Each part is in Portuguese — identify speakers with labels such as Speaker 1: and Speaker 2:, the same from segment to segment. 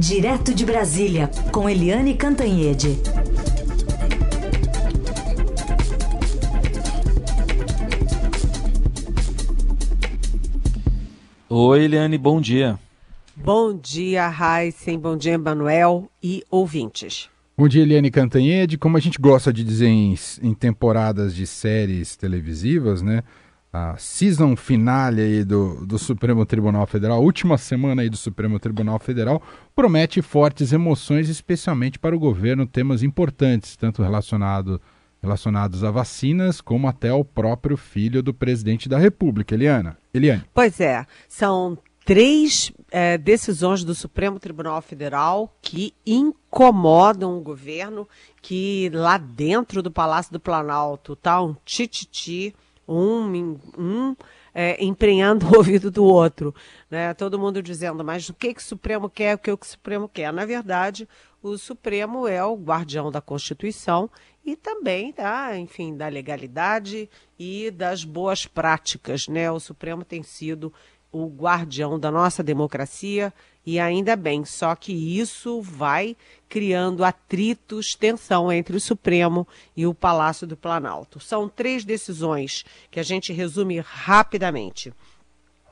Speaker 1: Direto de Brasília, com Eliane Cantanhede.
Speaker 2: Oi, Eliane, bom dia.
Speaker 3: Bom dia, Raíssen, bom dia, Emanuel e ouvintes.
Speaker 4: Bom dia, Eliane Cantanhede. Como a gente gosta de dizer em, em temporadas de séries televisivas, né? A season finale aí do, do Supremo Tribunal Federal, a última semana aí do Supremo Tribunal Federal, promete fortes emoções, especialmente para o governo, temas importantes, tanto relacionado, relacionados a vacinas, como até ao próprio filho do presidente da República, Eliana. Eliane.
Speaker 3: Pois é, são três é, decisões do Supremo Tribunal Federal que incomodam o governo, que lá dentro do Palácio do Planalto tá um tititi um, um é, emprenhando o ouvido do outro. Né? Todo mundo dizendo, mas o que, que o Supremo quer, o que o Supremo quer? Na verdade, o Supremo é o guardião da Constituição e também da, enfim, da legalidade e das boas práticas. Né? O Supremo tem sido o guardião da nossa democracia e ainda bem, só que isso vai criando atritos, tensão entre o Supremo e o Palácio do Planalto. São três decisões que a gente resume rapidamente.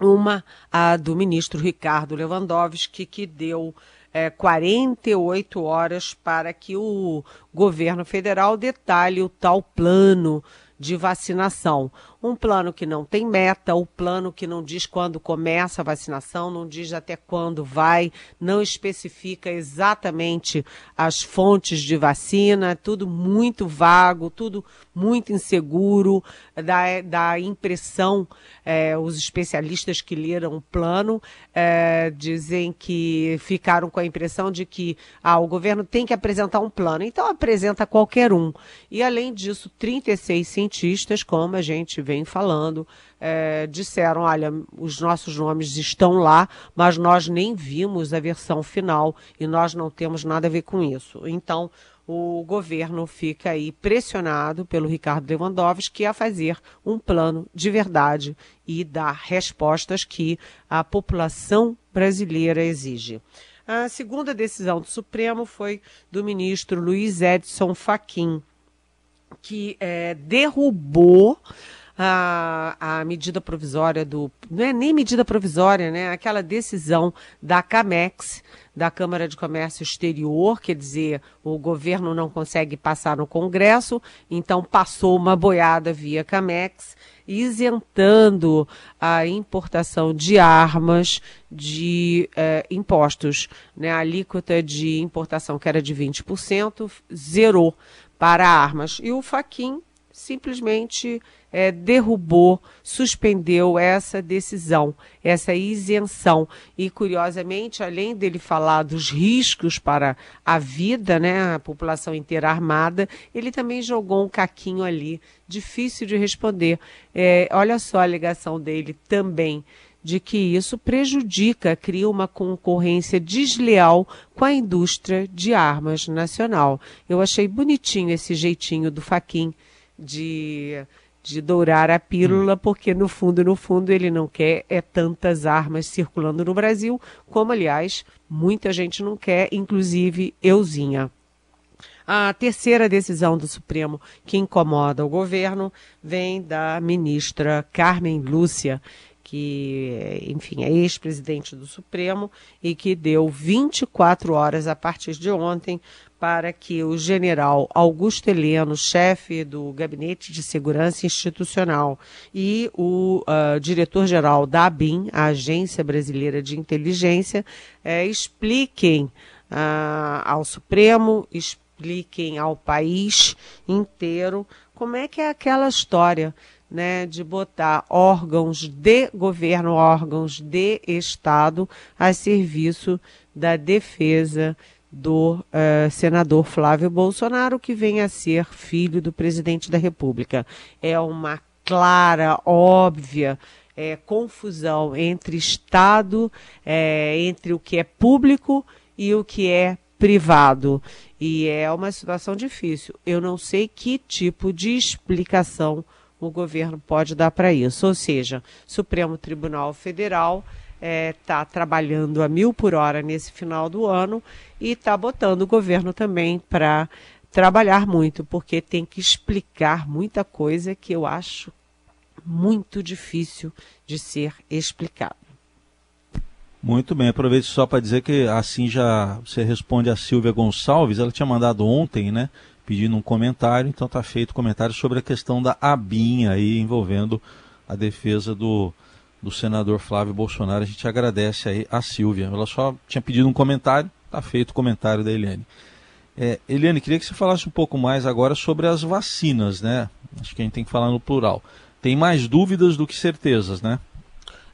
Speaker 3: Uma, a do ministro Ricardo Lewandowski, que deu é, 48 horas para que o governo federal detalhe o tal plano de vacinação. Um plano que não tem meta, o um plano que não diz quando começa a vacinação, não diz até quando vai, não especifica exatamente as fontes de vacina, tudo muito vago, tudo muito inseguro, dá, dá impressão, é, os especialistas que leram o plano é, dizem que ficaram com a impressão de que ah, o governo tem que apresentar um plano, então apresenta qualquer um. E além disso, 36 cientistas, como a gente vem falando, é, disseram: olha, os nossos nomes estão lá, mas nós nem vimos a versão final e nós não temos nada a ver com isso. Então, o governo fica aí pressionado pelo Ricardo Lewandowski a fazer um plano de verdade e dar respostas que a população brasileira exige. A segunda decisão do Supremo foi do ministro Luiz Edson Fachin, que é, derrubou a, a medida provisória do. Não é nem medida provisória, né? Aquela decisão da CAMEX, da Câmara de Comércio Exterior, quer dizer, o governo não consegue passar no Congresso, então passou uma boiada via CAMEX, isentando a importação de armas de eh, impostos. Né? A alíquota de importação, que era de 20%, zerou para armas. E o Faquin simplesmente é, derrubou, suspendeu essa decisão, essa isenção. E, curiosamente, além dele falar dos riscos para a vida, né, a população inteira armada, ele também jogou um caquinho ali, difícil de responder. É, olha só a alegação dele também de que isso prejudica, cria uma concorrência desleal com a indústria de armas nacional. Eu achei bonitinho esse jeitinho do Faquin de de dourar a pílula, hum. porque no fundo, no fundo, ele não quer é tantas armas circulando no Brasil, como aliás muita gente não quer, inclusive euzinha. A terceira decisão do Supremo que incomoda o governo vem da ministra Carmen Lúcia, que, enfim, é ex-presidente do Supremo e que deu 24 horas a partir de ontem para que o general Augusto Heleno, chefe do Gabinete de Segurança Institucional, e o uh, diretor-geral da ABIN, a Agência Brasileira de Inteligência, eh, expliquem uh, ao Supremo, expliquem ao país inteiro como é que é aquela história né, de botar órgãos de governo, órgãos de Estado a serviço da defesa do uh, senador Flávio Bolsonaro, que vem a ser filho do presidente da República. É uma clara, óbvia é, confusão entre Estado, é, entre o que é público e o que é privado. E é uma situação difícil. Eu não sei que tipo de explicação o governo pode dar para isso. Ou seja, Supremo Tribunal Federal está trabalhando a mil por hora nesse final do ano e está botando o governo também para trabalhar muito, porque tem que explicar muita coisa que eu acho muito difícil de ser explicado.
Speaker 2: Muito bem, aproveito só para dizer que assim já você responde a Silvia Gonçalves, ela tinha mandado ontem, né, pedindo um comentário, então está feito comentário sobre a questão da ABIN aí envolvendo a defesa do, do senador Flávio Bolsonaro. A gente agradece aí a Silvia. Ela só tinha pedido um comentário, está feito o comentário da Eliane. É, Eliane, queria que você falasse um pouco mais agora sobre as vacinas, né? Acho que a gente tem que falar no plural. Tem mais dúvidas do que certezas, né?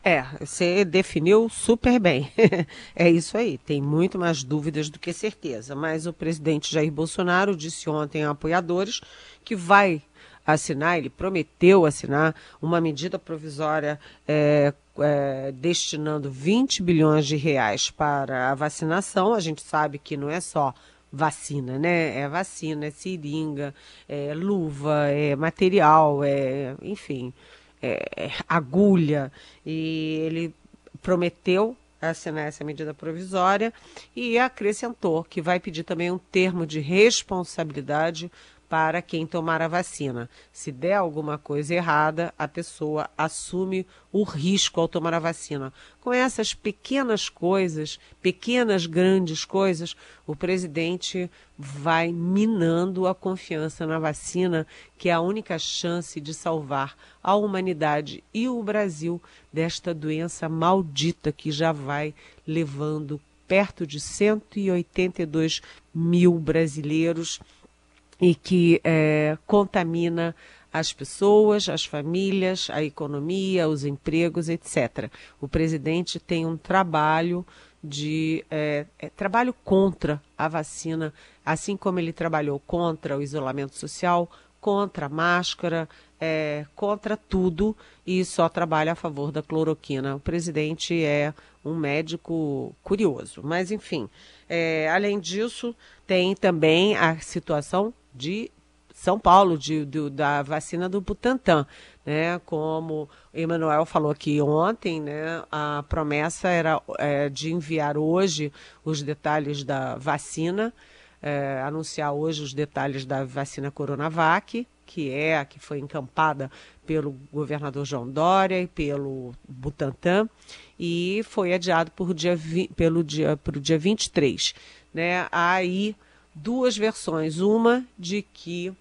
Speaker 3: É, você definiu super bem. é isso aí. Tem muito mais dúvidas do que certeza. Mas o presidente Jair Bolsonaro disse ontem a apoiadores que vai assinar, ele prometeu assinar uma medida provisória é, é, destinando 20 bilhões de reais para a vacinação. A gente sabe que não é só vacina, né? É vacina, é seringa, é luva, é material, é, enfim, é, agulha. E ele prometeu assinar essa medida provisória e acrescentou que vai pedir também um termo de responsabilidade para quem tomar a vacina. Se der alguma coisa errada, a pessoa assume o risco ao tomar a vacina. Com essas pequenas coisas, pequenas grandes coisas, o presidente vai minando a confiança na vacina, que é a única chance de salvar a humanidade e o Brasil desta doença maldita que já vai levando perto de 182 mil brasileiros e que é, contamina as pessoas, as famílias, a economia, os empregos, etc. O presidente tem um trabalho de é, é, trabalho contra a vacina, assim como ele trabalhou contra o isolamento social, contra a máscara, é, contra tudo e só trabalha a favor da cloroquina. O presidente é um médico curioso, mas enfim. É, além disso, tem também a situação de São Paulo, de, de, da vacina do Butantan. Né? Como o Emanuel falou aqui ontem, né? a promessa era é, de enviar hoje os detalhes da vacina, é, anunciar hoje os detalhes da vacina Coronavac, que é a que foi encampada pelo governador João Dória e pelo Butantan, e foi adiado por dia, pelo dia, para o dia 23. Né? Aí duas versões. Uma de que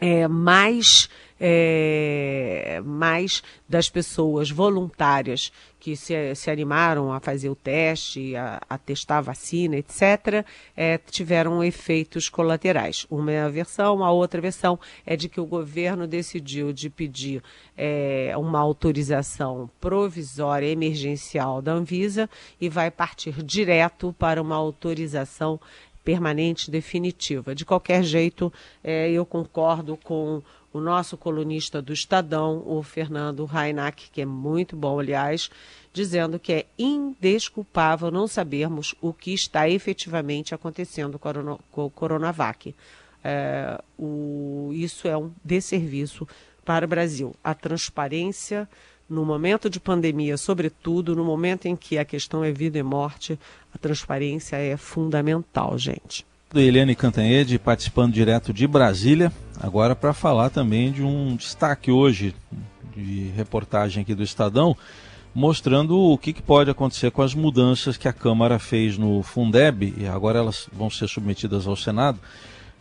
Speaker 3: é, mais, é, mais das pessoas voluntárias que se, se animaram a fazer o teste, a, a testar a vacina, etc., é, tiveram efeitos colaterais. Uma é a versão, a outra versão é de que o governo decidiu de pedir é, uma autorização provisória emergencial da Anvisa e vai partir direto para uma autorização permanente, definitiva. De qualquer jeito, é, eu concordo com o nosso colunista do Estadão, o Fernando Rainak, que é muito bom, aliás, dizendo que é indesculpável não sabermos o que está efetivamente acontecendo com o Coronavac. É, o, isso é um desserviço para o Brasil. A transparência no momento de pandemia, sobretudo no momento em que a questão é vida e morte, a transparência é fundamental, gente.
Speaker 2: Eliane Cantanhede participando direto de Brasília, agora para falar também de um destaque hoje de reportagem aqui do Estadão, mostrando o que, que, pode acontecer com as mudanças que a Câmara fez no Fundeb, e agora elas vão ser submetidas ao Senado,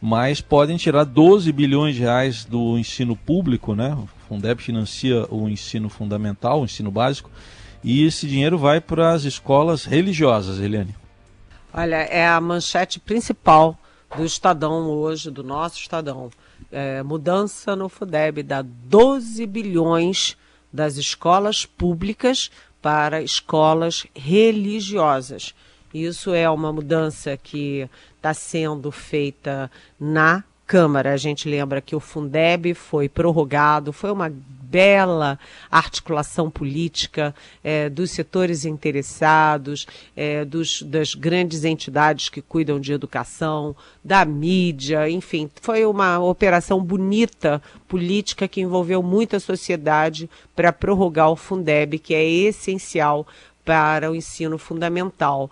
Speaker 2: mas podem tirar 12 bilhões de reais do ensino público, né? O Fundeb financia o ensino fundamental, o ensino básico, e esse dinheiro vai para as escolas religiosas, Eliane.
Speaker 3: Olha, é a manchete principal do Estadão hoje, do nosso Estadão. É, mudança no Fundeb dá 12 bilhões das escolas públicas para escolas religiosas. Isso é uma mudança que está sendo feita na Câmara. A gente lembra que o Fundeb foi prorrogado, foi uma bela articulação política é, dos setores interessados, é, dos, das grandes entidades que cuidam de educação, da mídia, enfim, foi uma operação bonita política que envolveu muita sociedade para prorrogar o Fundeb, que é essencial para o ensino fundamental.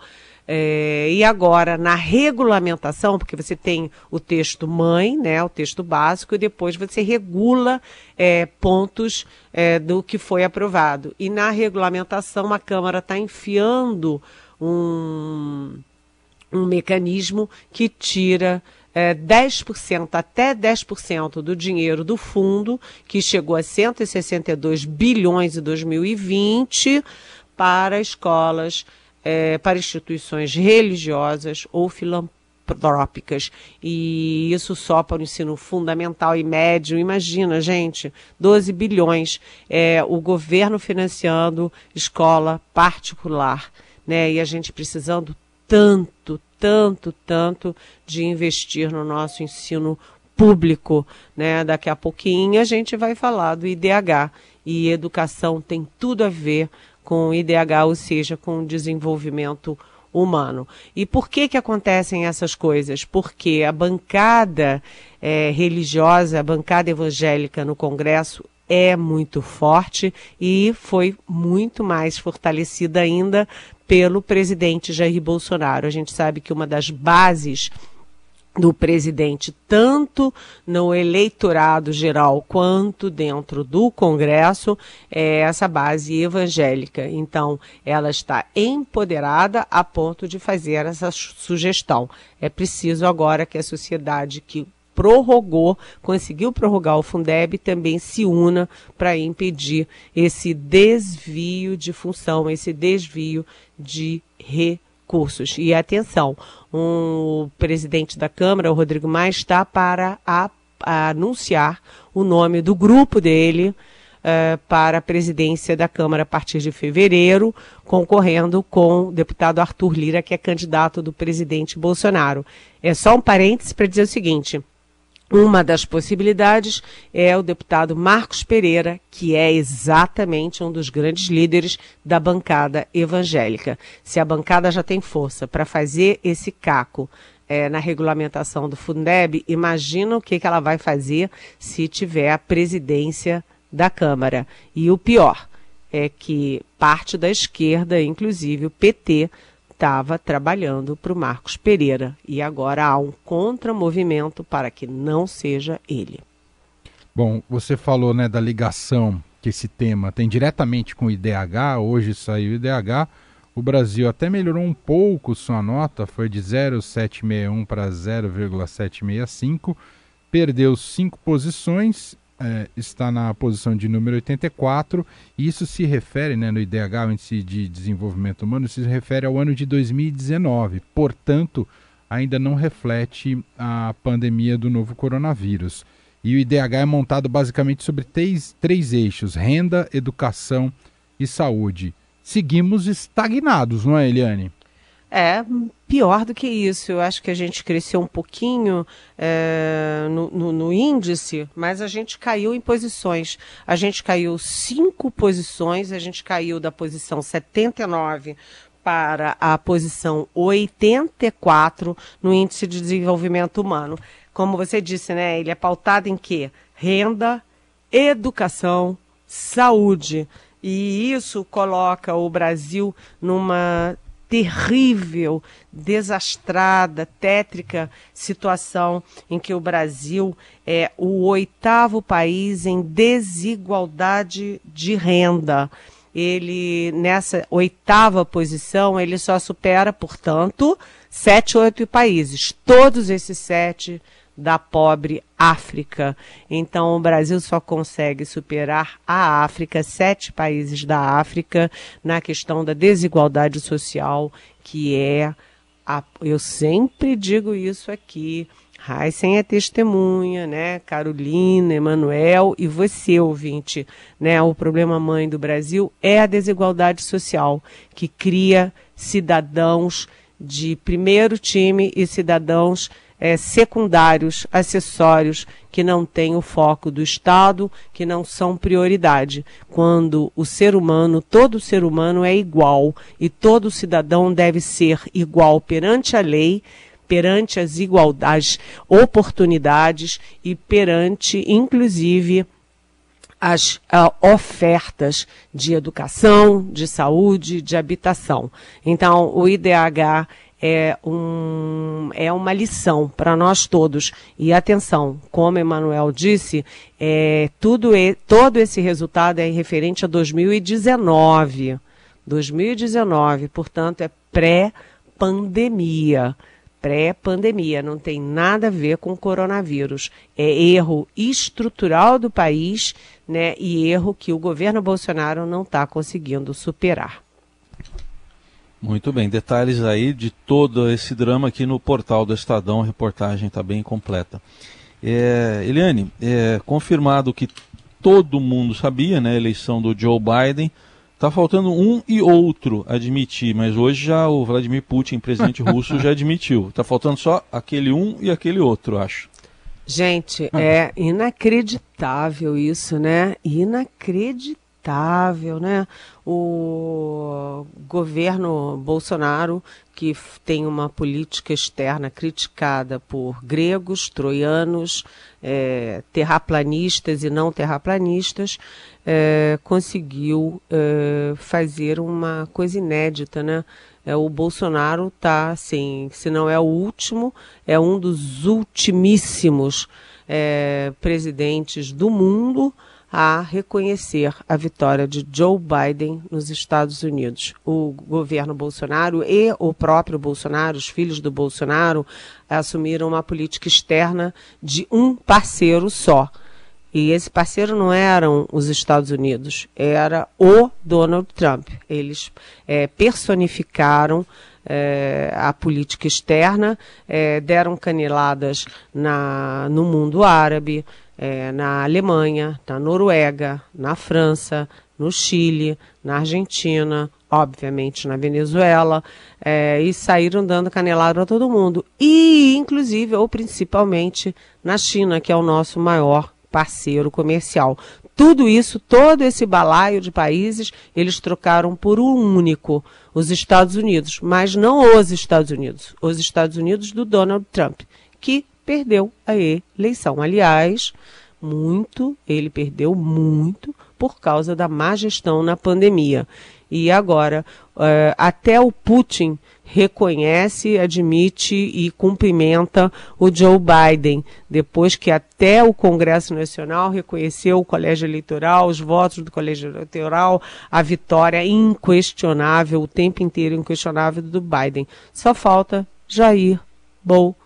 Speaker 3: É, e agora, na regulamentação, porque você tem o texto mãe, né, o texto básico, e depois você regula é, pontos é, do que foi aprovado. E na regulamentação, a Câmara está enfiando um, um mecanismo que tira é, 10% até 10% do dinheiro do fundo, que chegou a 162 bilhões em 2020, para escolas é, para instituições religiosas ou filantrópicas. E isso só para o ensino fundamental e médio. Imagina, gente, 12 bilhões. É, o governo financiando escola particular. Né? E a gente precisando tanto, tanto, tanto de investir no nosso ensino público, né? Daqui a pouquinho a gente vai falar do IDH e educação tem tudo a ver com IDH, ou seja, com desenvolvimento humano. E por que que acontecem essas coisas? Porque a bancada é, religiosa, a bancada evangélica no Congresso é muito forte e foi muito mais fortalecida ainda pelo presidente Jair Bolsonaro. A gente sabe que uma das bases do presidente, tanto no eleitorado geral quanto dentro do Congresso, é essa base evangélica. Então, ela está empoderada a ponto de fazer essa sugestão. É preciso agora que a sociedade que prorrogou, conseguiu prorrogar o Fundeb, também se una para impedir esse desvio de função, esse desvio de recursos recursos. E atenção, o presidente da Câmara, o Rodrigo Maia, está para a, a anunciar o nome do grupo dele uh, para a presidência da Câmara a partir de fevereiro, concorrendo com o deputado Arthur Lira, que é candidato do presidente Bolsonaro. É só um parêntese para dizer o seguinte. Uma das possibilidades é o deputado Marcos Pereira, que é exatamente um dos grandes líderes da bancada evangélica. Se a bancada já tem força para fazer esse caco é, na regulamentação do Fundeb, imagina o que, que ela vai fazer se tiver a presidência da Câmara. E o pior é que parte da esquerda, inclusive o PT, estava trabalhando para o Marcos Pereira. E agora há um contramovimento para que não seja ele.
Speaker 4: Bom, você falou né, da ligação que esse tema tem diretamente com o IDH, hoje saiu o IDH, o Brasil até melhorou um pouco sua nota, foi de 0,761 para 0,765, perdeu cinco posições é, está na posição de número 84, e isso se refere, né, no IDH, o Índice de Desenvolvimento Humano, se refere ao ano de 2019, portanto, ainda não reflete a pandemia do novo coronavírus. E o IDH é montado basicamente sobre três, três eixos: renda, educação e saúde. Seguimos estagnados, não é, Eliane?
Speaker 3: É, pior do que isso. Eu acho que a gente cresceu um pouquinho é, no, no, no, índice, mas a gente caiu em posições. A gente caiu cinco posições, a gente caiu da posição 79 para a posição 84 no índice de desenvolvimento humano. Como você disse, né? Ele é pautado em quê? Renda, educação, saúde. E isso coloca o Brasil numa terrível, desastrada, tétrica situação em que o Brasil é o oitavo país em desigualdade de renda. Ele, nessa oitava posição, ele só supera, portanto, sete, oito países. Todos esses sete da pobre África. Então, o Brasil só consegue superar a África, sete países da África, na questão da desigualdade social, que é. A, eu sempre digo isso aqui. Heisen é testemunha, né? Carolina, Emanuel e você, ouvinte, né? O problema mãe do Brasil é a desigualdade social, que cria cidadãos de primeiro time e cidadãos é, secundários, acessórios, que não têm o foco do Estado, que não são prioridade. Quando o ser humano, todo ser humano é igual e todo cidadão deve ser igual perante a lei, perante as igualdades, oportunidades e perante, inclusive, as uh, ofertas de educação, de saúde, de habitação. Então, o IDH é, um, é uma lição para nós todos. E atenção, como Emanuel disse, é, tudo e, todo esse resultado é referente a 2019. 2019, portanto, é pré-pandemia pré-pandemia, não tem nada a ver com coronavírus. É erro estrutural do país né, e erro que o governo Bolsonaro não está conseguindo superar.
Speaker 2: Muito bem, detalhes aí de todo esse drama aqui no portal do Estadão, a reportagem está bem completa. É, Eliane, é confirmado que todo mundo sabia, né, a eleição do Joe Biden, Está faltando um e outro admitir, mas hoje já o Vladimir Putin, presidente russo, já admitiu. Está faltando só aquele um e aquele outro, acho.
Speaker 3: Gente, é inacreditável isso, né? Inacreditável, né? O governo Bolsonaro, que tem uma política externa criticada por gregos, troianos, é, terraplanistas e não terraplanistas, é, conseguiu é, fazer uma coisa inédita, né? É, o Bolsonaro está, assim, se não é o último, é um dos ultimíssimos é, presidentes do mundo a reconhecer a vitória de Joe Biden nos Estados Unidos. O governo Bolsonaro e o próprio Bolsonaro, os filhos do Bolsonaro, assumiram uma política externa de um parceiro só e esse parceiro não eram os Estados Unidos, era o Donald Trump. Eles é, personificaram é, a política externa, é, deram caneladas na, no mundo árabe, é, na Alemanha, na Noruega, na França, no Chile, na Argentina, obviamente na Venezuela, é, e saíram dando canelada a todo mundo. E, inclusive, ou principalmente na China, que é o nosso maior parceiro comercial. Tudo isso, todo esse balaio de países, eles trocaram por um único, os Estados Unidos, mas não os Estados Unidos, os Estados Unidos do Donald Trump, que perdeu a eleição. Aliás, muito, ele perdeu muito por causa da má gestão na pandemia. E agora, uh, até o Putin reconhece, admite e cumprimenta o Joe Biden, depois que até o Congresso Nacional reconheceu o colégio eleitoral, os votos do colégio eleitoral, a vitória inquestionável, o tempo inteiro inquestionável do Biden. Só falta Jair Bolsonaro.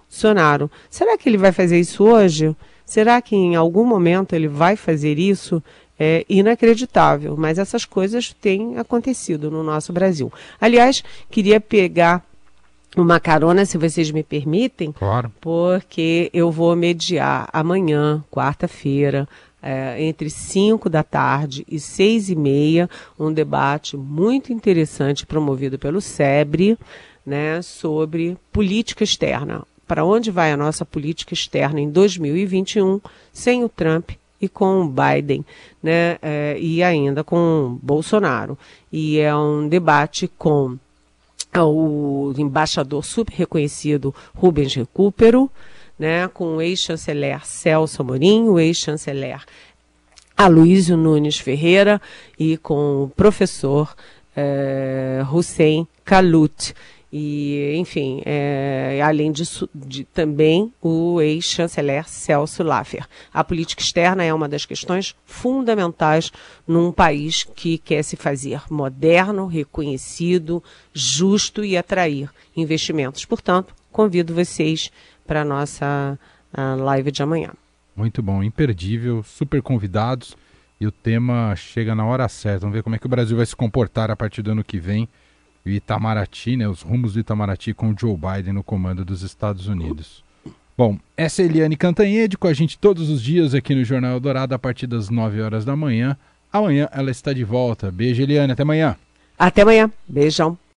Speaker 3: Será que ele vai fazer isso hoje? Será que em algum momento ele vai fazer isso? é inacreditável, mas essas coisas têm acontecido no nosso Brasil. Aliás, queria pegar uma carona, se vocês me permitem,
Speaker 4: claro.
Speaker 3: porque eu vou mediar amanhã, quarta-feira, é, entre 5 da tarde e 6 e meia, um debate muito interessante promovido pelo SEBRE, né, sobre política externa. Para onde vai a nossa política externa em 2021 sem o Trump e com Biden, né, é, e ainda com Bolsonaro. E é um debate com o embaixador super reconhecido Rubens Recupero, né, com o ex-chanceler Celso Amorim, o ex-chanceler Aloysio Nunes Ferreira e com o professor é, Hussein Kalut. E, enfim, é, além disso, de, também o ex-chanceler Celso Laffer. A política externa é uma das questões fundamentais num país que quer se fazer moderno, reconhecido, justo e atrair investimentos. Portanto, convido vocês para a nossa a live de amanhã.
Speaker 4: Muito bom, imperdível, super convidados e o tema chega na hora certa. Vamos ver como é que o Brasil vai se comportar a partir do ano que vem e Itamaraty, né, os rumos do Itamaraty com o Joe Biden no comando dos Estados Unidos. Bom, essa é Eliane Cantanhede com a gente todos os dias aqui no Jornal Dourado a partir das 9 horas da manhã. Amanhã ela está de volta. Beijo, Eliane. Até amanhã.
Speaker 3: Até amanhã. Beijão.